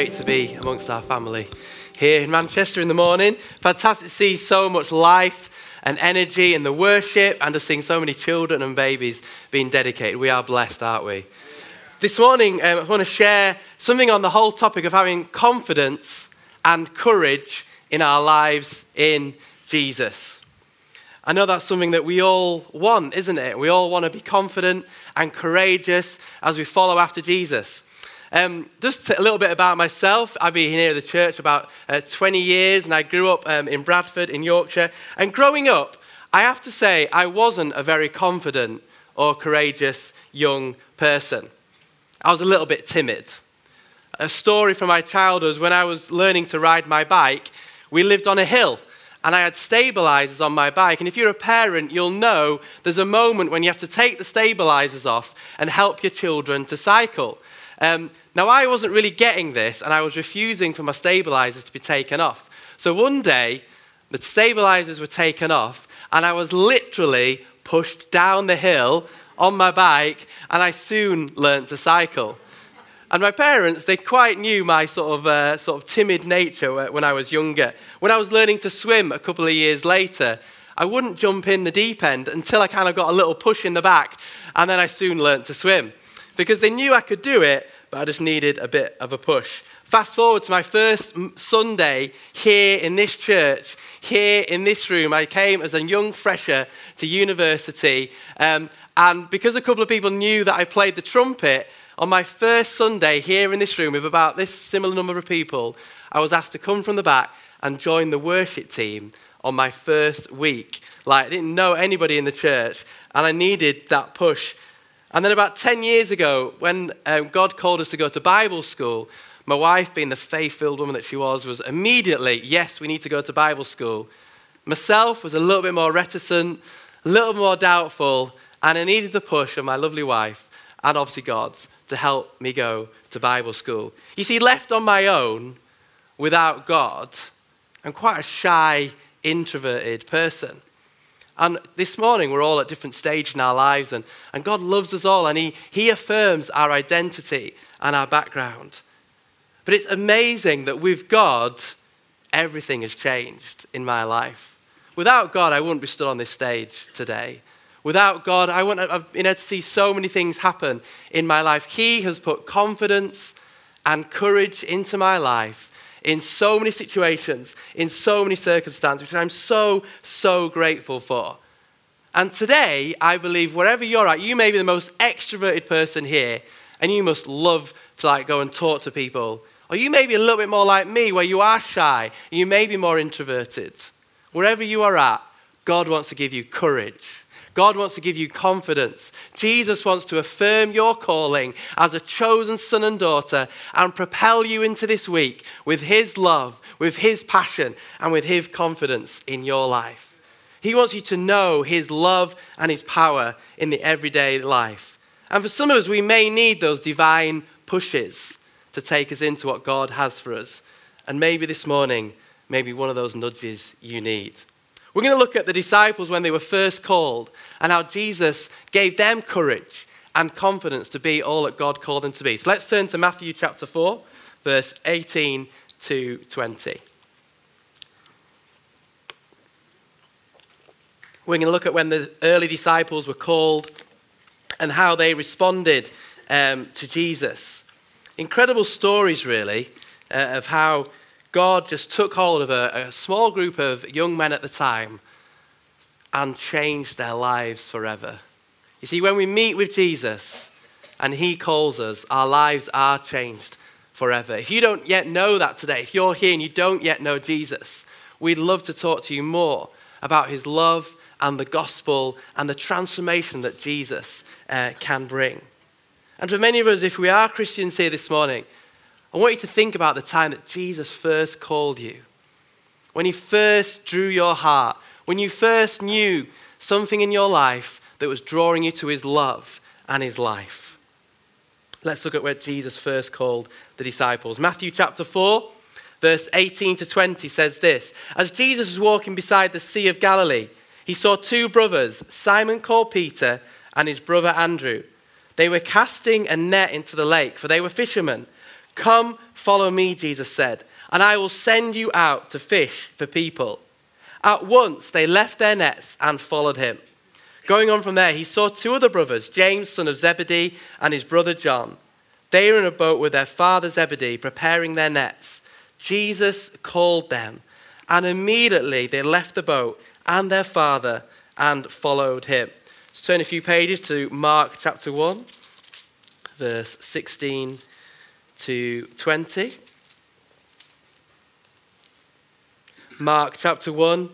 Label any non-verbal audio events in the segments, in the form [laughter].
Great to be amongst our family here in Manchester in the morning. Fantastic to see so much life and energy in the worship and to seeing so many children and babies being dedicated. We are blessed, aren't we? This morning, um, I want to share something on the whole topic of having confidence and courage in our lives in Jesus. I know that's something that we all want, isn't it? We all want to be confident and courageous as we follow after Jesus. Um, just a little bit about myself. I've been here at the church about uh, 20 years, and I grew up um, in Bradford, in Yorkshire. And growing up, I have to say, I wasn't a very confident or courageous young person. I was a little bit timid. A story from my childhood was when I was learning to ride my bike, we lived on a hill and I had stabilizers on my bike. And if you're a parent, you'll know there's a moment when you have to take the stabilizers off and help your children to cycle. Um, now, I wasn't really getting this, and I was refusing for my stabilizers to be taken off. So one day, the stabilizers were taken off, and I was literally pushed down the hill on my bike, and I soon learnt to cycle. And my parents, they quite knew my sort of, uh, sort of timid nature when I was younger. When I was learning to swim a couple of years later, I wouldn't jump in the deep end until I kind of got a little push in the back, and then I soon learnt to swim because they knew I could do it, but I just needed a bit of a push. Fast forward to my first Sunday here in this church, here in this room. I came as a young fresher to university, um, and because a couple of people knew that I played the trumpet, on my first Sunday here in this room with about this similar number of people, I was asked to come from the back and join the worship team on my first week. Like, I didn't know anybody in the church, and I needed that push and then about 10 years ago, when um, God called us to go to Bible school, my wife, being the faith filled woman that she was, was immediately, yes, we need to go to Bible school. Myself was a little bit more reticent, a little more doubtful, and I needed the push of my lovely wife and obviously God's to help me go to Bible school. You see, left on my own without God, I'm quite a shy, introverted person. And this morning, we're all at different stages in our lives, and, and God loves us all, and he, he affirms our identity and our background. But it's amazing that with God, everything has changed in my life. Without God, I wouldn't be stood on this stage today. Without God, I wouldn't have been able to see so many things happen in my life. He has put confidence and courage into my life in so many situations, in so many circumstances, which I'm so, so grateful for. And today, I believe wherever you're at, you may be the most extroverted person here, and you must love to like go and talk to people. Or you may be a little bit more like me, where you are shy, you may be more introverted. Wherever you are at, God wants to give you courage God wants to give you confidence. Jesus wants to affirm your calling as a chosen son and daughter and propel you into this week with His love, with His passion, and with His confidence in your life. He wants you to know His love and His power in the everyday life. And for some of us, we may need those divine pushes to take us into what God has for us. And maybe this morning, maybe one of those nudges you need. We're going to look at the disciples when they were first called and how Jesus gave them courage and confidence to be all that God called them to be. So let's turn to Matthew chapter 4, verse 18 to 20. We're going to look at when the early disciples were called and how they responded um, to Jesus. Incredible stories, really, uh, of how God just took hold of a, a small group of young men at the time and changed their lives forever. You see, when we meet with Jesus and he calls us, our lives are changed forever. If you don't yet know that today, if you're here and you don't yet know Jesus, we'd love to talk to you more about his love and the gospel and the transformation that Jesus uh, can bring. And for many of us, if we are Christians here this morning, I want you to think about the time that Jesus first called you. When he first drew your heart. When you first knew something in your life that was drawing you to his love and his life. Let's look at where Jesus first called the disciples. Matthew chapter 4, verse 18 to 20 says this As Jesus was walking beside the Sea of Galilee, he saw two brothers, Simon called Peter and his brother Andrew. They were casting a net into the lake, for they were fishermen. Come, follow me, Jesus said, and I will send you out to fish for people. At once they left their nets and followed him. Going on from there, he saw two other brothers, James, son of Zebedee, and his brother John. They were in a boat with their father Zebedee, preparing their nets. Jesus called them, and immediately they left the boat and their father and followed him. Let's turn a few pages to Mark chapter 1, verse 16 to 20. Mark chapter 1,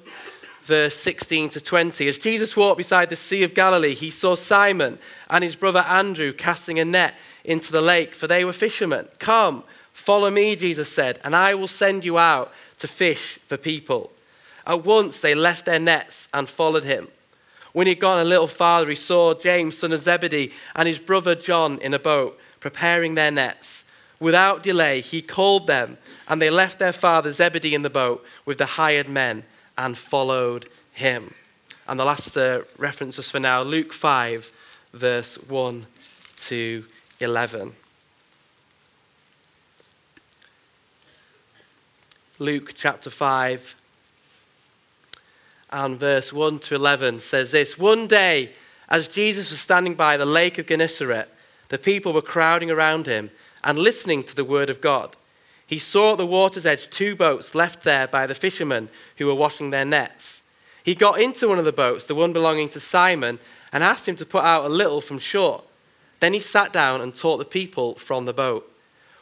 verse 16 to 20. As Jesus walked beside the Sea of Galilee, he saw Simon and his brother Andrew casting a net into the lake, for they were fishermen. Come, follow me, Jesus said, and I will send you out to fish for people. At once they left their nets and followed him. When he'd gone a little farther, he saw James, son of Zebedee, and his brother John in a boat, preparing their nets. Without delay, he called them, and they left their father Zebedee in the boat with the hired men and followed him. And the last uh, reference is for now Luke 5, verse 1 to 11. Luke chapter 5 and verse 1 to 11 says this One day, as Jesus was standing by the lake of Gennesaret, the people were crowding around him and listening to the word of God. He saw at the water's edge two boats left there by the fishermen who were washing their nets. He got into one of the boats, the one belonging to Simon, and asked him to put out a little from shore. Then he sat down and taught the people from the boat.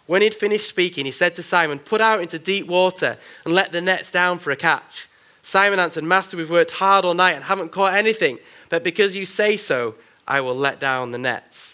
When he'd finished speaking, he said to Simon, Put out into deep water and let the nets down for a catch. Simon answered, Master, we've worked hard all night and haven't caught anything, but because you say so, I will let down the nets.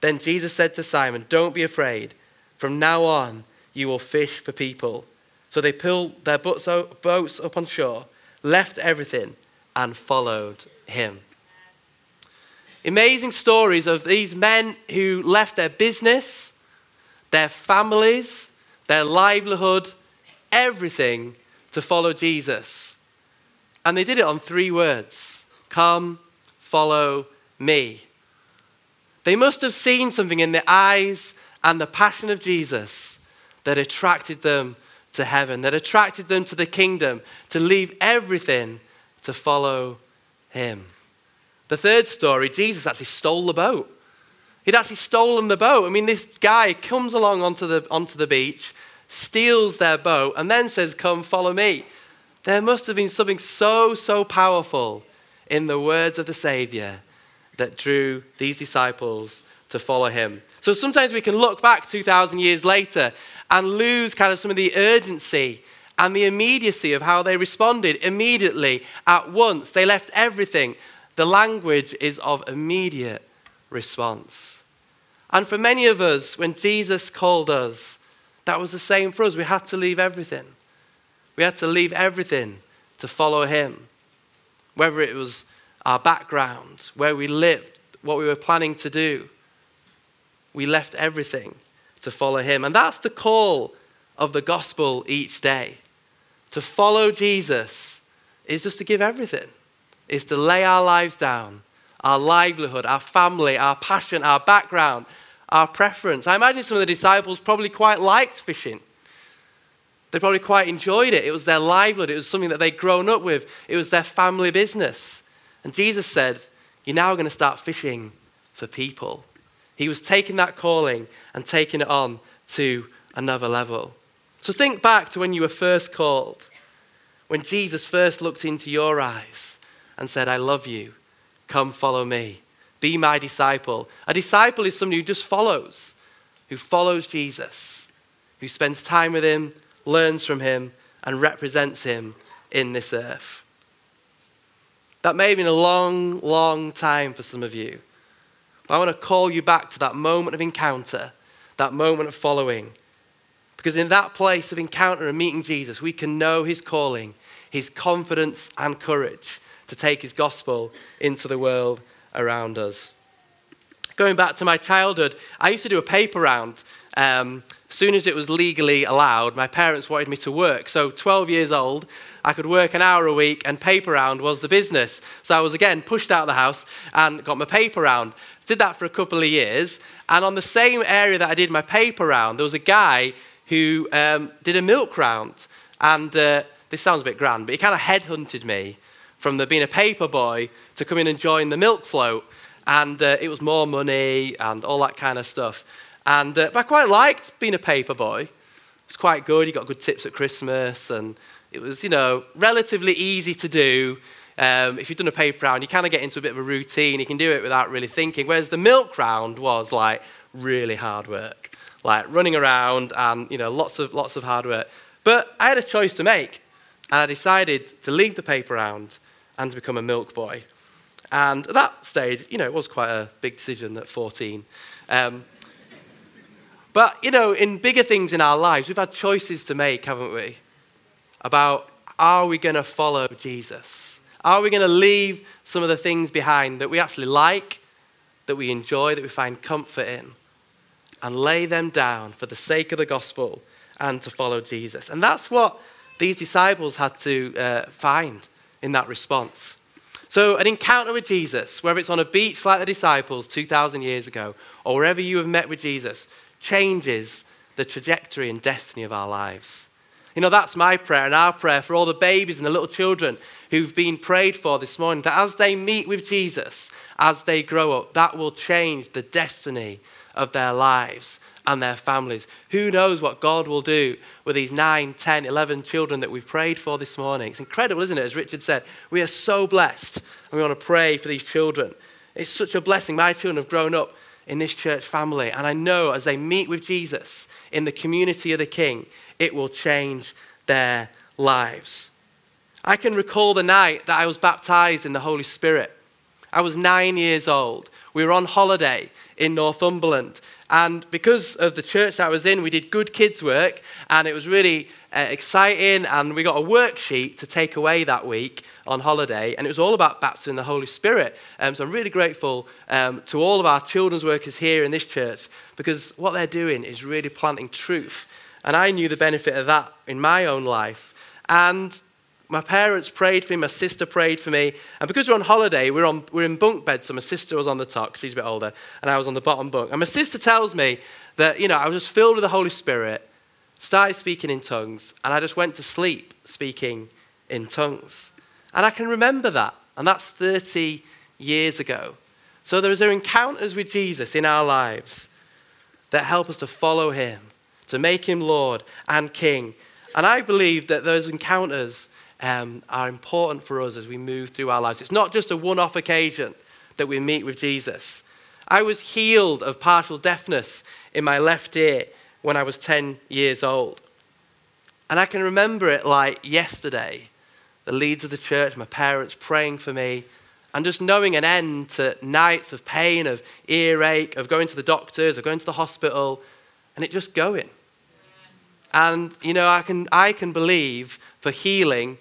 Then Jesus said to Simon, Don't be afraid. From now on, you will fish for people. So they pulled their boats up on shore, left everything, and followed him amazing stories of these men who left their business, their families, their livelihood, everything to follow Jesus. And they did it on three words Come, follow me. They must have seen something in the eyes and the passion of Jesus that attracted them to heaven, that attracted them to the kingdom, to leave everything to follow him. The third story, Jesus actually stole the boat. He'd actually stolen the boat. I mean, this guy comes along onto the, onto the beach, steals their boat, and then says, Come, follow me. There must have been something so, so powerful in the words of the Savior that drew these disciples to follow him. So sometimes we can look back 2,000 years later and lose kind of some of the urgency and the immediacy of how they responded immediately, at once. They left everything. The language is of immediate response. And for many of us, when Jesus called us, that was the same for us. We had to leave everything. We had to leave everything to follow him. Whether it was our background, where we lived, what we were planning to do, we left everything to follow him. And that's the call of the gospel each day. To follow Jesus is just to give everything is to lay our lives down, our livelihood, our family, our passion, our background, our preference. I imagine some of the disciples probably quite liked fishing. They probably quite enjoyed it. It was their livelihood, it was something that they'd grown up with, it was their family business. And Jesus said, You're now going to start fishing for people. He was taking that calling and taking it on to another level. So think back to when you were first called, when Jesus first looked into your eyes and said, I love you. Come follow me. Be my disciple. A disciple is somebody who just follows, who follows Jesus, who spends time with him, learns from him, and represents him in this earth. That may have been a long, long time for some of you. But I want to call you back to that moment of encounter, that moment of following. Because in that place of encounter and meeting Jesus, we can know his calling, his confidence and courage to take his gospel into the world around us. Going back to my childhood, I used to do a paper round. Um, as soon as it was legally allowed, my parents wanted me to work. So, 12 years old, I could work an hour a week, and paper round was the business. So, I was again pushed out of the house and got my paper round. Did that for a couple of years. And on the same area that I did my paper round, there was a guy who um, did a milk round. And uh, this sounds a bit grand, but he kind of headhunted me from the, being a paper boy to come in and join the milk float. And uh, it was more money and all that kind of stuff. And uh, I quite liked being a paper boy. It was quite good. You got good tips at Christmas, and it was, you know, relatively easy to do. Um, if you've done a paper round, you kind of get into a bit of a routine. You can do it without really thinking. Whereas the milk round was like really hard work, like running around and you know lots of lots of hard work. But I had a choice to make, and I decided to leave the paper round and to become a milk boy. And at that stage, you know, it was quite a big decision at 14. Um, but, you know, in bigger things in our lives, we've had choices to make, haven't we? About are we going to follow Jesus? Are we going to leave some of the things behind that we actually like, that we enjoy, that we find comfort in, and lay them down for the sake of the gospel and to follow Jesus? And that's what these disciples had to uh, find in that response. So, an encounter with Jesus, whether it's on a beach like the disciples 2,000 years ago, or wherever you have met with Jesus, changes the trajectory and destiny of our lives. You know, that's my prayer and our prayer for all the babies and the little children who've been prayed for this morning that as they meet with Jesus, as they grow up, that will change the destiny of their lives and their families. Who knows what God will do with these 9, 10, 11 children that we've prayed for this morning? It's incredible, isn't it? As Richard said, we are so blessed and we want to pray for these children. It's such a blessing. My children have grown up in this church family, and I know as they meet with Jesus in the community of the King, it will change their lives. I can recall the night that I was baptized in the Holy Spirit. I was nine years old. We were on holiday in Northumberland, and because of the church that I was in, we did good kids' work, and it was really uh, exciting. And we got a worksheet to take away that week on holiday, and it was all about baptism in the Holy Spirit. Um, so I'm really grateful um, to all of our children's workers here in this church because what they're doing is really planting truth. And I knew the benefit of that in my own life. And my parents prayed for me, my sister prayed for me. And because we're on holiday, we're, on, we're in bunk beds. So my sister was on the top, she's a bit older, and I was on the bottom bunk. And my sister tells me that, you know, I was just filled with the Holy Spirit, started speaking in tongues, and I just went to sleep speaking in tongues. And I can remember that. And that's 30 years ago. So there are encounters with Jesus in our lives that help us to follow him, to make him Lord and King. And I believe that those encounters um, are important for us as we move through our lives. It's not just a one off occasion that we meet with Jesus. I was healed of partial deafness in my left ear when I was 10 years old. And I can remember it like yesterday the leads of the church, my parents praying for me, and just knowing an end to nights of pain, of earache, of going to the doctors, of going to the hospital, and it just going. And, you know, I can, I can believe for healing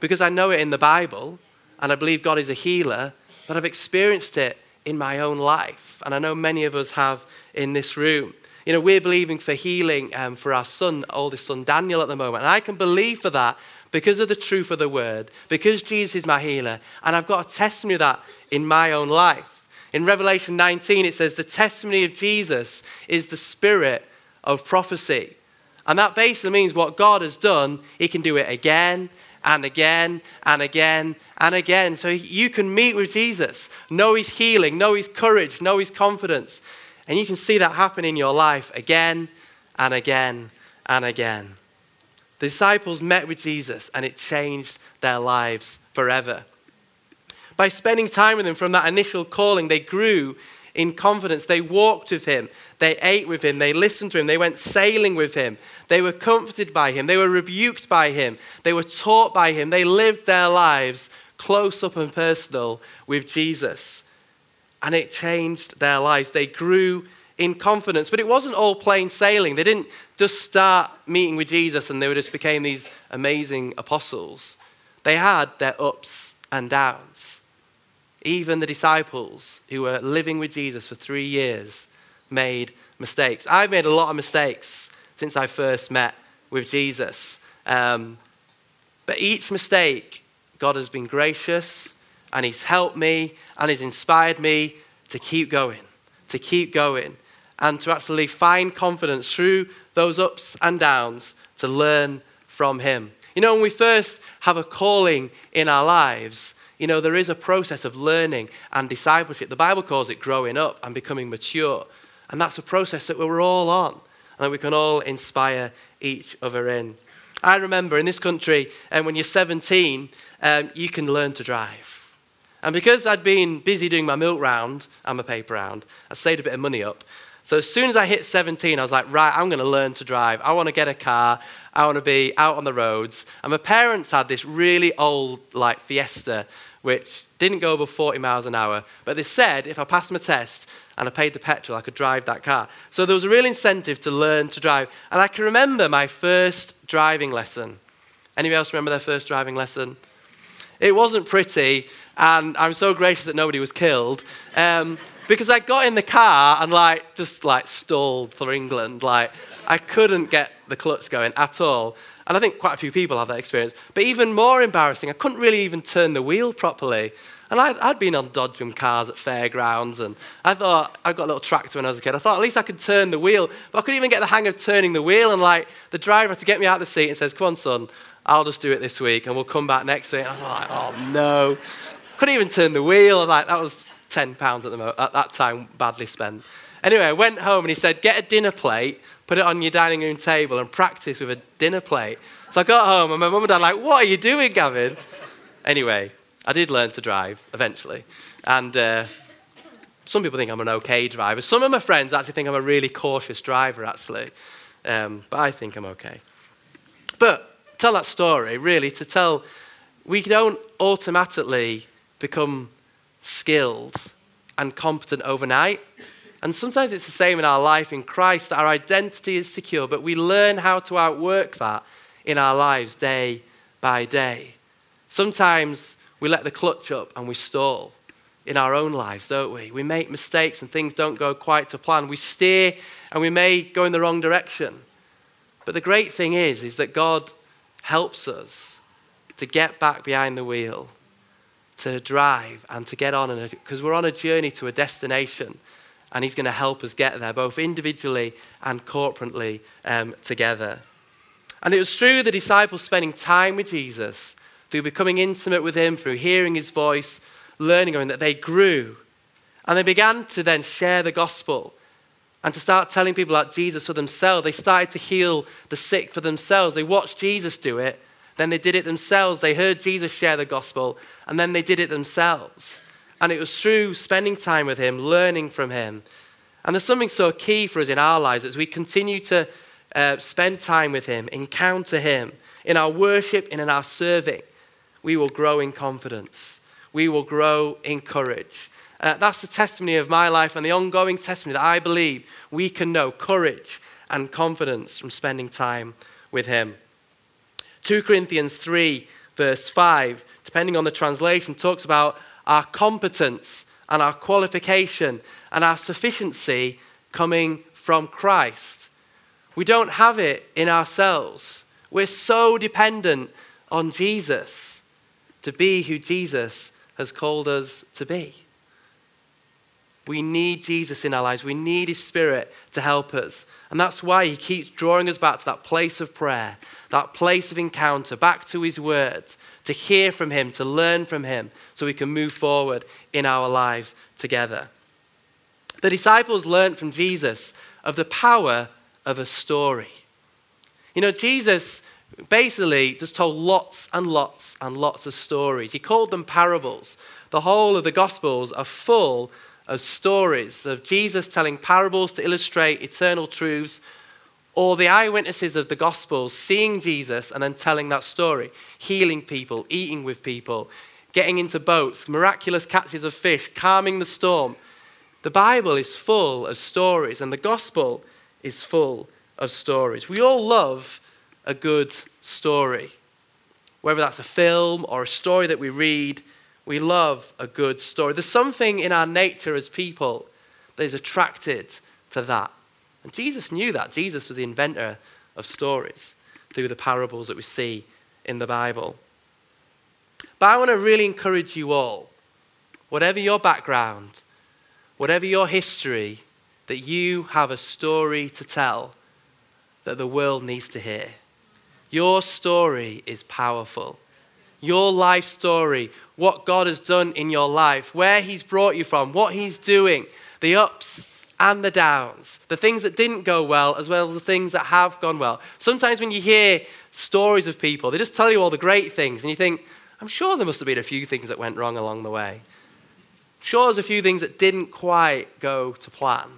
because I know it in the Bible and I believe God is a healer, but I've experienced it in my own life. And I know many of us have in this room. You know, we're believing for healing um, for our son, oldest son Daniel, at the moment. And I can believe for that because of the truth of the word, because Jesus is my healer. And I've got a testimony of that in my own life. In Revelation 19, it says, The testimony of Jesus is the spirit of prophecy. And that basically means what God has done, He can do it again and again and again and again. So you can meet with Jesus, know his healing, know his courage, know his confidence. And you can see that happen in your life again and again and again. The disciples met with Jesus and it changed their lives forever. By spending time with him from that initial calling, they grew in confidence. They walked with him, they ate with him, they listened to him, they went sailing with him, they were comforted by him, they were rebuked by him, they were taught by him, they lived their lives close up and personal with Jesus. And it changed their lives. They grew in confidence. But it wasn't all plain sailing. They didn't just start meeting with Jesus and they just became these amazing apostles. They had their ups and downs. Even the disciples who were living with Jesus for three years made mistakes. I've made a lot of mistakes since I first met with Jesus. Um, but each mistake, God has been gracious and He's helped me and He's inspired me to keep going, to keep going, and to actually find confidence through those ups and downs to learn from Him. You know, when we first have a calling in our lives, you know, there is a process of learning and discipleship. The Bible calls it growing up and becoming mature. And that's a process that we're all on and that we can all inspire each other in. I remember in this country, and um, when you're 17, um, you can learn to drive. And because I'd been busy doing my milk round and my paper round, I saved a bit of money up. So as soon as I hit 17, I was like, right, I'm going to learn to drive. I want to get a car. I want to be out on the roads. And my parents had this really old, like, Fiesta, which didn't go above 40 miles an hour. But they said if I passed my test and I paid the petrol, I could drive that car. So there was a real incentive to learn to drive. And I can remember my first driving lesson. Anybody else remember their first driving lesson? It wasn't pretty, and I'm so gracious that nobody was killed. Um, because I got in the car and like just like stalled for England. Like I couldn't get the clutch going at all. And I think quite a few people have that experience. But even more embarrassing, I couldn't really even turn the wheel properly. And I'd, I'd been on dodgem cars at fairgrounds, and I thought, I got a little tractor when I was a kid. I thought at least I could turn the wheel, but I couldn't even get the hang of turning the wheel. And like the driver had to get me out of the seat and says, Come on, son, I'll just do it this week, and we'll come back next week. And I was like, Oh no. Couldn't even turn the wheel. And like, that was £10 at, the mo- at that time, badly spent. Anyway, I went home and he said, Get a dinner plate, put it on your dining room table, and practice with a dinner plate. So I got home and my mum and dad were like, What are you doing, Gavin? Anyway, I did learn to drive eventually. And uh, some people think I'm an okay driver. Some of my friends actually think I'm a really cautious driver, actually. Um, but I think I'm okay. But tell that story, really, to tell we don't automatically become skilled and competent overnight. And sometimes it's the same in our life in Christ that our identity is secure, but we learn how to outwork that in our lives day by day. Sometimes we let the clutch up and we stall in our own lives, don't we? We make mistakes and things don't go quite to plan. We steer and we may go in the wrong direction. But the great thing is, is that God helps us to get back behind the wheel to drive and to get on, because we're on a journey to a destination, and He's going to help us get there, both individually and corporately um, together. And it was through the disciples spending time with Jesus, through becoming intimate with Him, through hearing His voice, learning of Him, that they grew. And they began to then share the gospel and to start telling people about Jesus for themselves. They started to heal the sick for themselves. They watched Jesus do it then they did it themselves. They heard Jesus share the gospel, and then they did it themselves. And it was through spending time with Him, learning from Him. And there's something so key for us in our lives as we continue to uh, spend time with Him, encounter Him in our worship and in our serving. We will grow in confidence, we will grow in courage. Uh, that's the testimony of my life and the ongoing testimony that I believe we can know courage and confidence from spending time with Him. 2 Corinthians 3, verse 5, depending on the translation, talks about our competence and our qualification and our sufficiency coming from Christ. We don't have it in ourselves. We're so dependent on Jesus to be who Jesus has called us to be. We need Jesus in our lives. We need His Spirit to help us. And that's why He keeps drawing us back to that place of prayer, that place of encounter, back to His Word, to hear from Him, to learn from Him, so we can move forward in our lives together. The disciples learned from Jesus of the power of a story. You know, Jesus basically just told lots and lots and lots of stories. He called them parables. The whole of the Gospels are full of stories of Jesus telling parables to illustrate eternal truths, or the eyewitnesses of the Gospels seeing Jesus and then telling that story, healing people, eating with people, getting into boats, miraculous catches of fish, calming the storm. The Bible is full of stories, and the Gospel is full of stories. We all love a good story. Whether that's a film or a story that we read, we love a good story. There's something in our nature as people that is attracted to that. And Jesus knew that. Jesus was the inventor of stories through the parables that we see in the Bible. But I want to really encourage you all, whatever your background, whatever your history, that you have a story to tell that the world needs to hear. Your story is powerful. Your life story, what God has done in your life, where He's brought you from, what He's doing, the ups and the downs, the things that didn't go well, as well as the things that have gone well. Sometimes when you hear stories of people, they just tell you all the great things, and you think, I'm sure there must have been a few things that went wrong along the way. I'm sure there's a few things that didn't quite go to plan.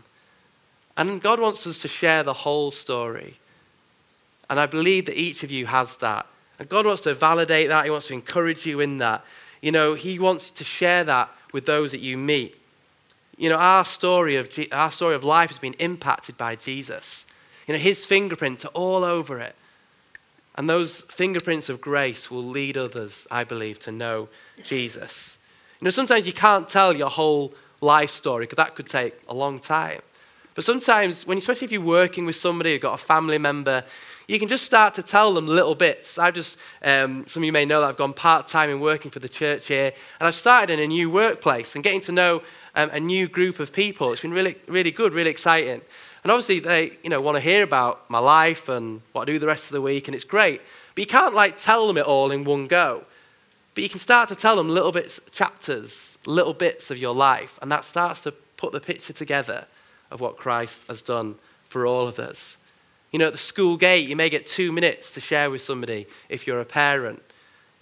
And God wants us to share the whole story. And I believe that each of you has that. And God wants to validate that. He wants to encourage you in that. You know, He wants to share that with those that you meet. You know, our story of, our story of life has been impacted by Jesus. You know, His fingerprints are all over it. And those fingerprints of grace will lead others, I believe, to know Jesus. You know, sometimes you can't tell your whole life story because that could take a long time. But sometimes, when, especially if you're working with somebody, you've got a family member, you can just start to tell them little bits. I've just, um, some of you may know that I've gone part time in working for the church here, and I've started in a new workplace and getting to know um, a new group of people. It's been really, really good, really exciting. And obviously, they you know, want to hear about my life and what I do the rest of the week, and it's great. But you can't like tell them it all in one go. But you can start to tell them little bits, chapters, little bits of your life, and that starts to put the picture together of what Christ has done for all of us. You know, at the school gate, you may get two minutes to share with somebody if you're a parent.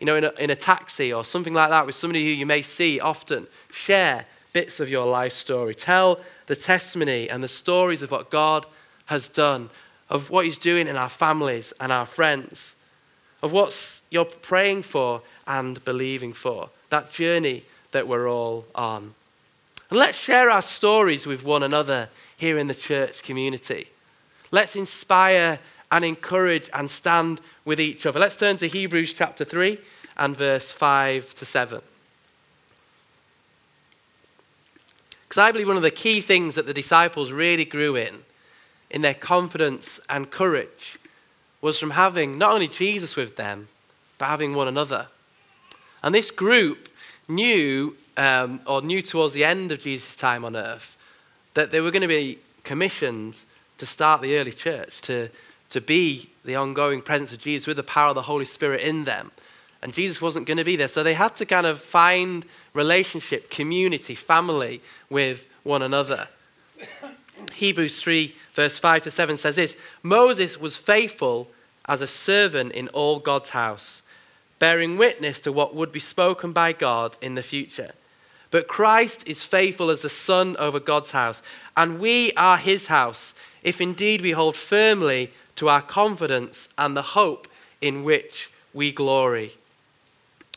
You know, in a, in a taxi or something like that with somebody who you may see often. Share bits of your life story. Tell the testimony and the stories of what God has done, of what He's doing in our families and our friends, of what you're praying for and believing for. That journey that we're all on. And let's share our stories with one another here in the church community. Let's inspire and encourage and stand with each other. Let's turn to Hebrews chapter 3 and verse 5 to 7. Because I believe one of the key things that the disciples really grew in, in their confidence and courage, was from having not only Jesus with them, but having one another. And this group knew, um, or knew towards the end of Jesus' time on earth, that they were going to be commissioned to start the early church, to, to be the ongoing presence of Jesus with the power of the Holy Spirit in them. And Jesus wasn't going to be there. So they had to kind of find relationship, community, family with one another. [coughs] Hebrews 3, verse 5 to 7 says this Moses was faithful as a servant in all God's house, bearing witness to what would be spoken by God in the future. But Christ is faithful as the son over God's house, and we are his house if indeed we hold firmly to our confidence and the hope in which we glory.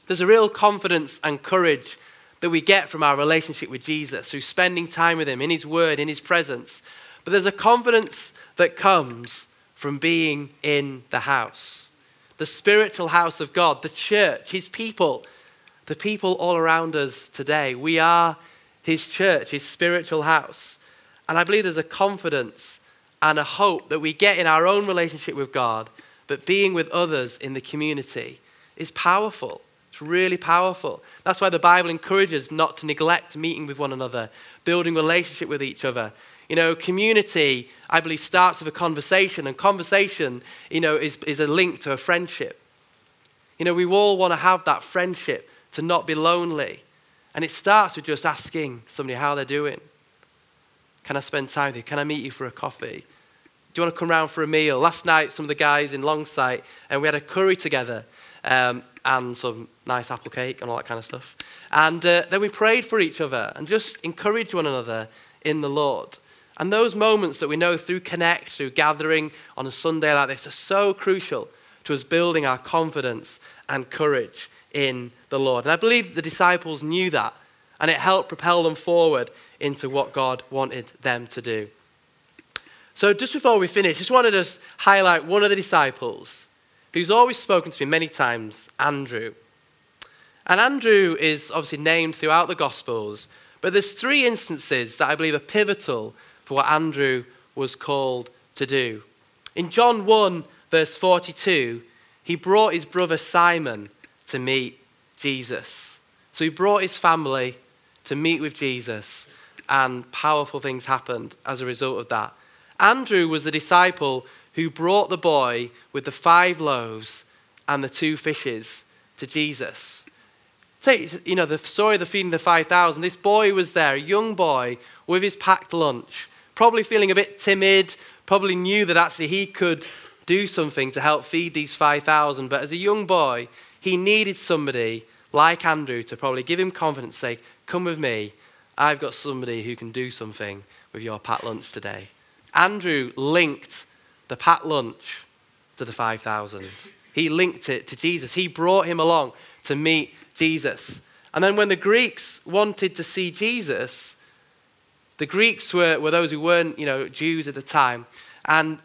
There's a real confidence and courage that we get from our relationship with Jesus, through spending time with Him in His Word, in His presence. But there's a confidence that comes from being in the house, the spiritual house of God, the church, His people, the people all around us today. We are His church, His spiritual house. And I believe there's a confidence and a hope that we get in our own relationship with God, but being with others in the community is powerful. It's really powerful. That's why the Bible encourages not to neglect meeting with one another, building relationship with each other. You know, community, I believe, starts with a conversation, and conversation, you know, is, is a link to a friendship. You know, we all want to have that friendship, to not be lonely. And it starts with just asking somebody how they're doing. Can I spend time with you? Can I meet you for a coffee? Do you want to come round for a meal? Last night, some of the guys in Longsight, and we had a curry together um, and some nice apple cake and all that kind of stuff. And uh, then we prayed for each other and just encouraged one another in the Lord. And those moments that we know through Connect, through gathering on a Sunday like this, are so crucial to us building our confidence and courage in the Lord. And I believe the disciples knew that, and it helped propel them forward into what God wanted them to do. So, just before we finish, just wanted to highlight one of the disciples who's always spoken to me many times Andrew. And Andrew is obviously named throughout the Gospels, but there's three instances that I believe are pivotal for what Andrew was called to do. In John 1, verse 42, he brought his brother Simon to meet Jesus. So he brought his family to meet with Jesus, and powerful things happened as a result of that. Andrew was the disciple who brought the boy with the five loaves and the two fishes to Jesus. Take, you know, the story of the feeding of the 5,000. This boy was there, a young boy with his packed lunch, probably feeling a bit timid, probably knew that actually he could do something to help feed these 5,000. But as a young boy, he needed somebody like Andrew to probably give him confidence, say, Come with me. I've got somebody who can do something with your pat lunch today. Andrew linked the pat lunch to the 5,000. He linked it to Jesus. He brought him along to meet Jesus. And then when the Greeks wanted to see Jesus, the Greeks were, were those who weren't, you know, Jews at the time. And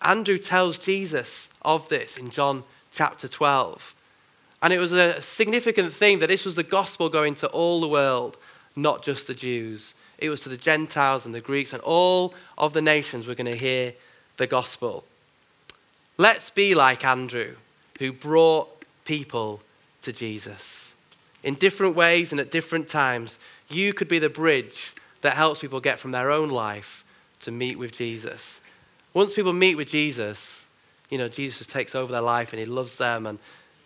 Andrew tells Jesus of this in John chapter 12. And it was a significant thing that this was the gospel going to all the world, not just the Jews. It was to the Gentiles and the Greeks, and all of the nations were going to hear the gospel. Let's be like Andrew, who brought people to Jesus. In different ways and at different times, you could be the bridge that helps people get from their own life to meet with Jesus. Once people meet with Jesus, you know, Jesus takes over their life and he loves them, and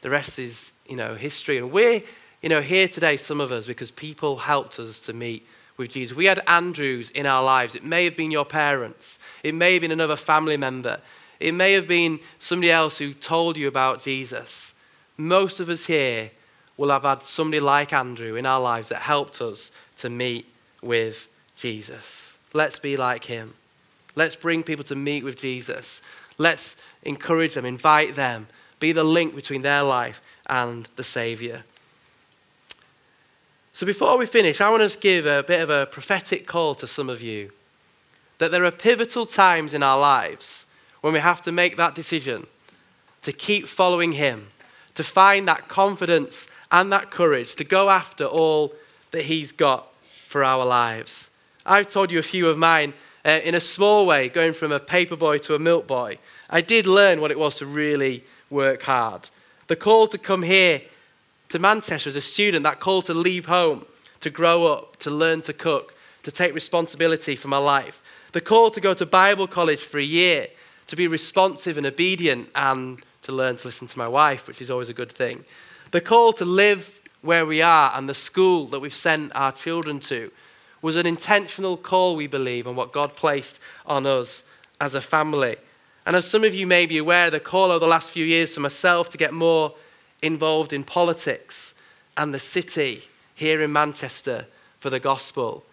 the rest is, you know, history. And we're, you know, here today, some of us, because people helped us to meet with Jesus. We had Andrews in our lives. It may have been your parents, it may have been another family member, it may have been somebody else who told you about Jesus. Most of us here will have had somebody like Andrew in our lives that helped us to meet with Jesus. Let's be like him. Let's bring people to meet with Jesus. Let's encourage them, invite them, be the link between their life and the Savior. So before we finish, I want to give a bit of a prophetic call to some of you that there are pivotal times in our lives when we have to make that decision to keep following Him, to find that confidence and that courage to go after all that He's got for our lives. I've told you a few of mine uh, in a small way, going from a paper boy to a milk boy. I did learn what it was to really work hard. The call to come here to Manchester as a student, that call to leave home, to grow up, to learn to cook, to take responsibility for my life. The call to go to Bible college for a year, to be responsive and obedient, and to learn to listen to my wife, which is always a good thing. The call to live where we are and the school that we've sent our children to was an intentional call, we believe, on what God placed on us as a family. And as some of you may be aware, the call over the last few years to myself to get more involved in politics and the city here in Manchester for the gospel.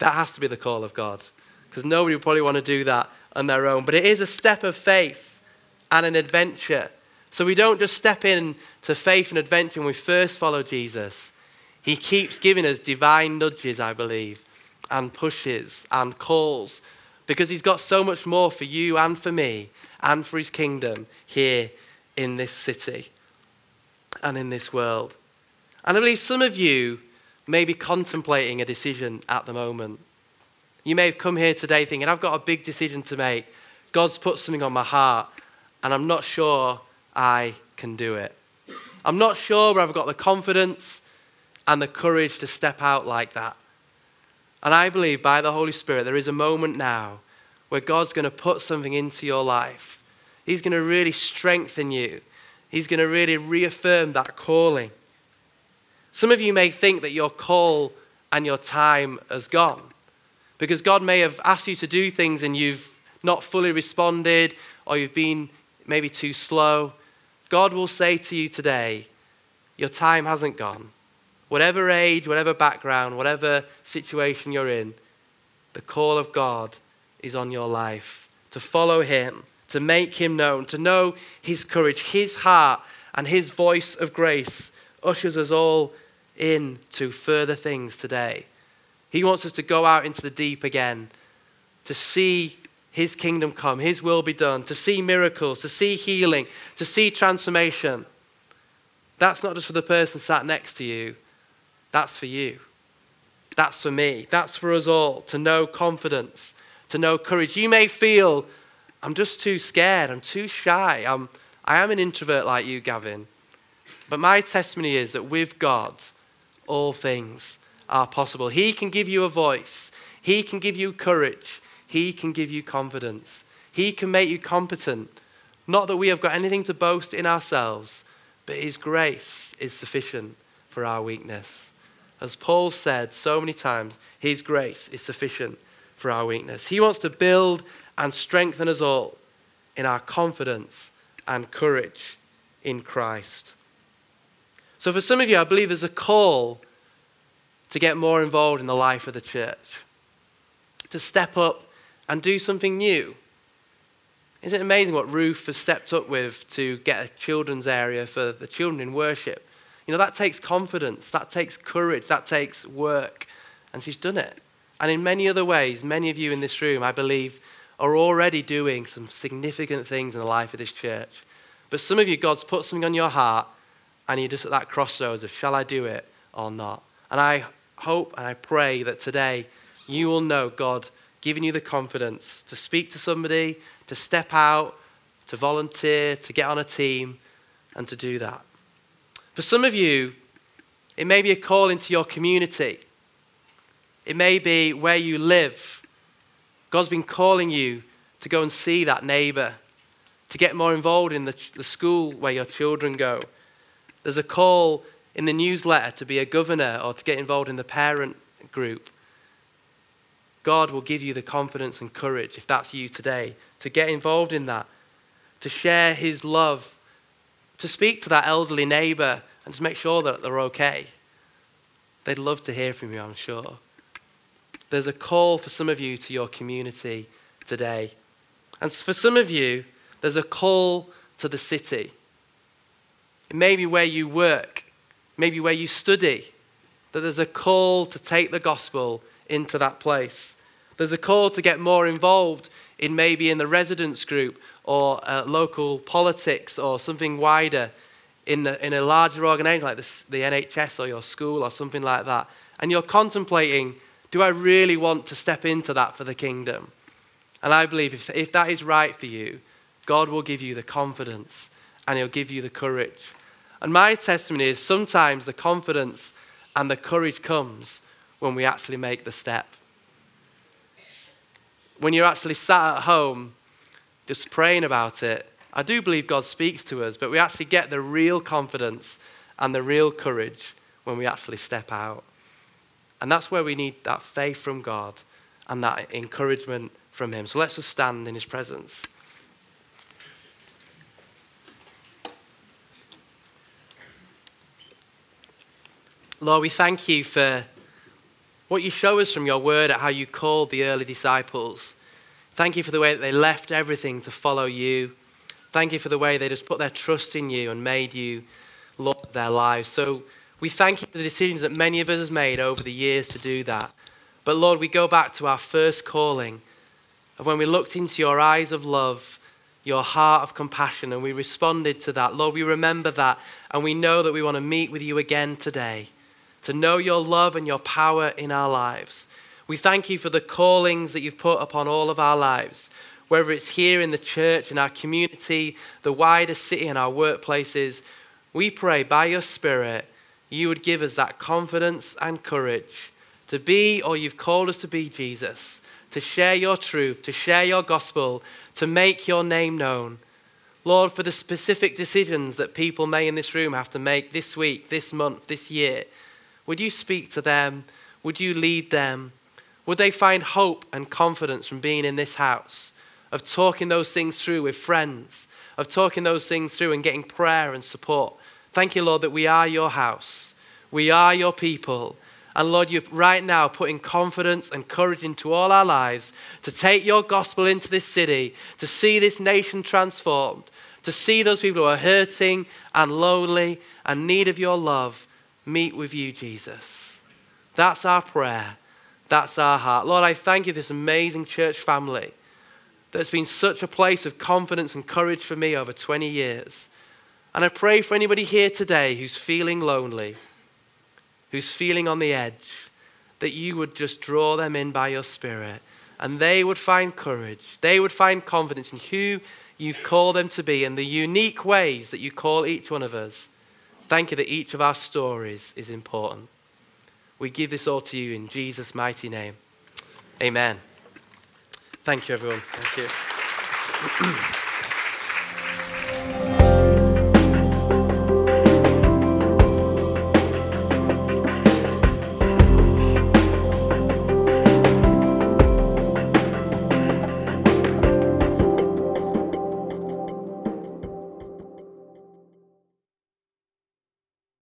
That has to be the call of God because nobody would probably want to do that on their own. But it is a step of faith and an adventure. So we don't just step in to faith and adventure when we first follow Jesus. He keeps giving us divine nudges, I believe, and pushes and calls because he's got so much more for you and for me and for his kingdom here in this city and in this world. And I believe some of you may be contemplating a decision at the moment. You may have come here today thinking, I've got a big decision to make. God's put something on my heart, and I'm not sure I can do it. I'm not sure whether I've got the confidence and the courage to step out like that. And I believe by the Holy Spirit, there is a moment now where God's going to put something into your life. He's going to really strengthen you. He's going to really reaffirm that calling. Some of you may think that your call and your time has gone because God may have asked you to do things and you've not fully responded or you've been maybe too slow. God will say to you today, Your time hasn't gone. Whatever age, whatever background, whatever situation you're in, the call of God is on your life to follow Him to make him known, to know his courage, his heart, and his voice of grace ushers us all in to further things today. He wants us to go out into the deep again, to see His kingdom come, His will be done, to see miracles, to see healing, to see transformation. That's not just for the person sat next to you, that's for you. That's for me. That's for us all to know confidence, to know courage. You may feel, I'm just too scared, I'm too shy, I'm, I am an introvert like you, Gavin. But my testimony is that with God, all things are possible. He can give you a voice, He can give you courage, He can give you confidence, He can make you competent. Not that we have got anything to boast in ourselves, but His grace is sufficient for our weakness. As Paul said so many times, His grace is sufficient for our weakness. He wants to build and strengthen us all in our confidence and courage in Christ. So, for some of you, I believe there's a call to get more involved in the life of the church, to step up and do something new. Isn't it amazing what Ruth has stepped up with to get a children's area for the children in worship? You know, that takes confidence, that takes courage, that takes work, and she's done it. And in many other ways, many of you in this room, I believe, are already doing some significant things in the life of this church. But some of you, God's put something on your heart, and you're just at that crossroads of shall I do it or not? And I hope and I pray that today you will know God giving you the confidence to speak to somebody, to step out, to volunteer, to get on a team, and to do that. For some of you, it may be a call into your community. It may be where you live. God's been calling you to go and see that neighbor, to get more involved in the, the school where your children go. There's a call in the newsletter to be a governor or to get involved in the parent group. God will give you the confidence and courage, if that's you today, to get involved in that, to share His love, to speak to that elderly neighbor and to make sure that they're okay. They'd love to hear from you, I'm sure. There's a call for some of you to your community today. And for some of you, there's a call to the city. It may be where you work, maybe where you study, that there's a call to take the gospel into that place. There's a call to get more involved in maybe in the residents group or uh, local politics or something wider in, the, in a larger organization like the, the NHS or your school or something like that. And you're contemplating, do I really want to step into that for the kingdom? And I believe if, if that is right for you, God will give you the confidence and He'll give you the courage and my testimony is sometimes the confidence and the courage comes when we actually make the step. When you're actually sat at home just praying about it, I do believe God speaks to us, but we actually get the real confidence and the real courage when we actually step out. And that's where we need that faith from God and that encouragement from Him. So let's just stand in His presence. Lord, we thank you for what you show us from your word at how you called the early disciples. Thank you for the way that they left everything to follow you. Thank you for the way they just put their trust in you and made you Lord their lives. So we thank you for the decisions that many of us have made over the years to do that. But Lord, we go back to our first calling of when we looked into your eyes of love, your heart of compassion, and we responded to that. Lord, we remember that, and we know that we want to meet with you again today to know your love and your power in our lives. We thank you for the callings that you've put upon all of our lives, whether it's here in the church, in our community, the wider city, and our workplaces. We pray by your Spirit, you would give us that confidence and courage to be all you've called us to be, Jesus, to share your truth, to share your gospel, to make your name known. Lord, for the specific decisions that people may in this room have to make this week, this month, this year, would you speak to them? Would you lead them? Would they find hope and confidence from being in this house, of talking those things through with friends, of talking those things through and getting prayer and support? Thank you, Lord, that we are your house. We are your people. And Lord, you're right now putting confidence and courage into all our lives to take your gospel into this city, to see this nation transformed, to see those people who are hurting and lonely and need of your love meet with you, Jesus. That's our prayer. That's our heart. Lord, I thank you this amazing church family. that's been such a place of confidence and courage for me over 20 years. And I pray for anybody here today who's feeling lonely, who's feeling on the edge, that you would just draw them in by your Spirit and they would find courage. They would find confidence in who you've called them to be and the unique ways that you call each one of us. Thank you that each of our stories is important. We give this all to you in Jesus' mighty name. Amen. Thank you, everyone. Thank you. [clears throat]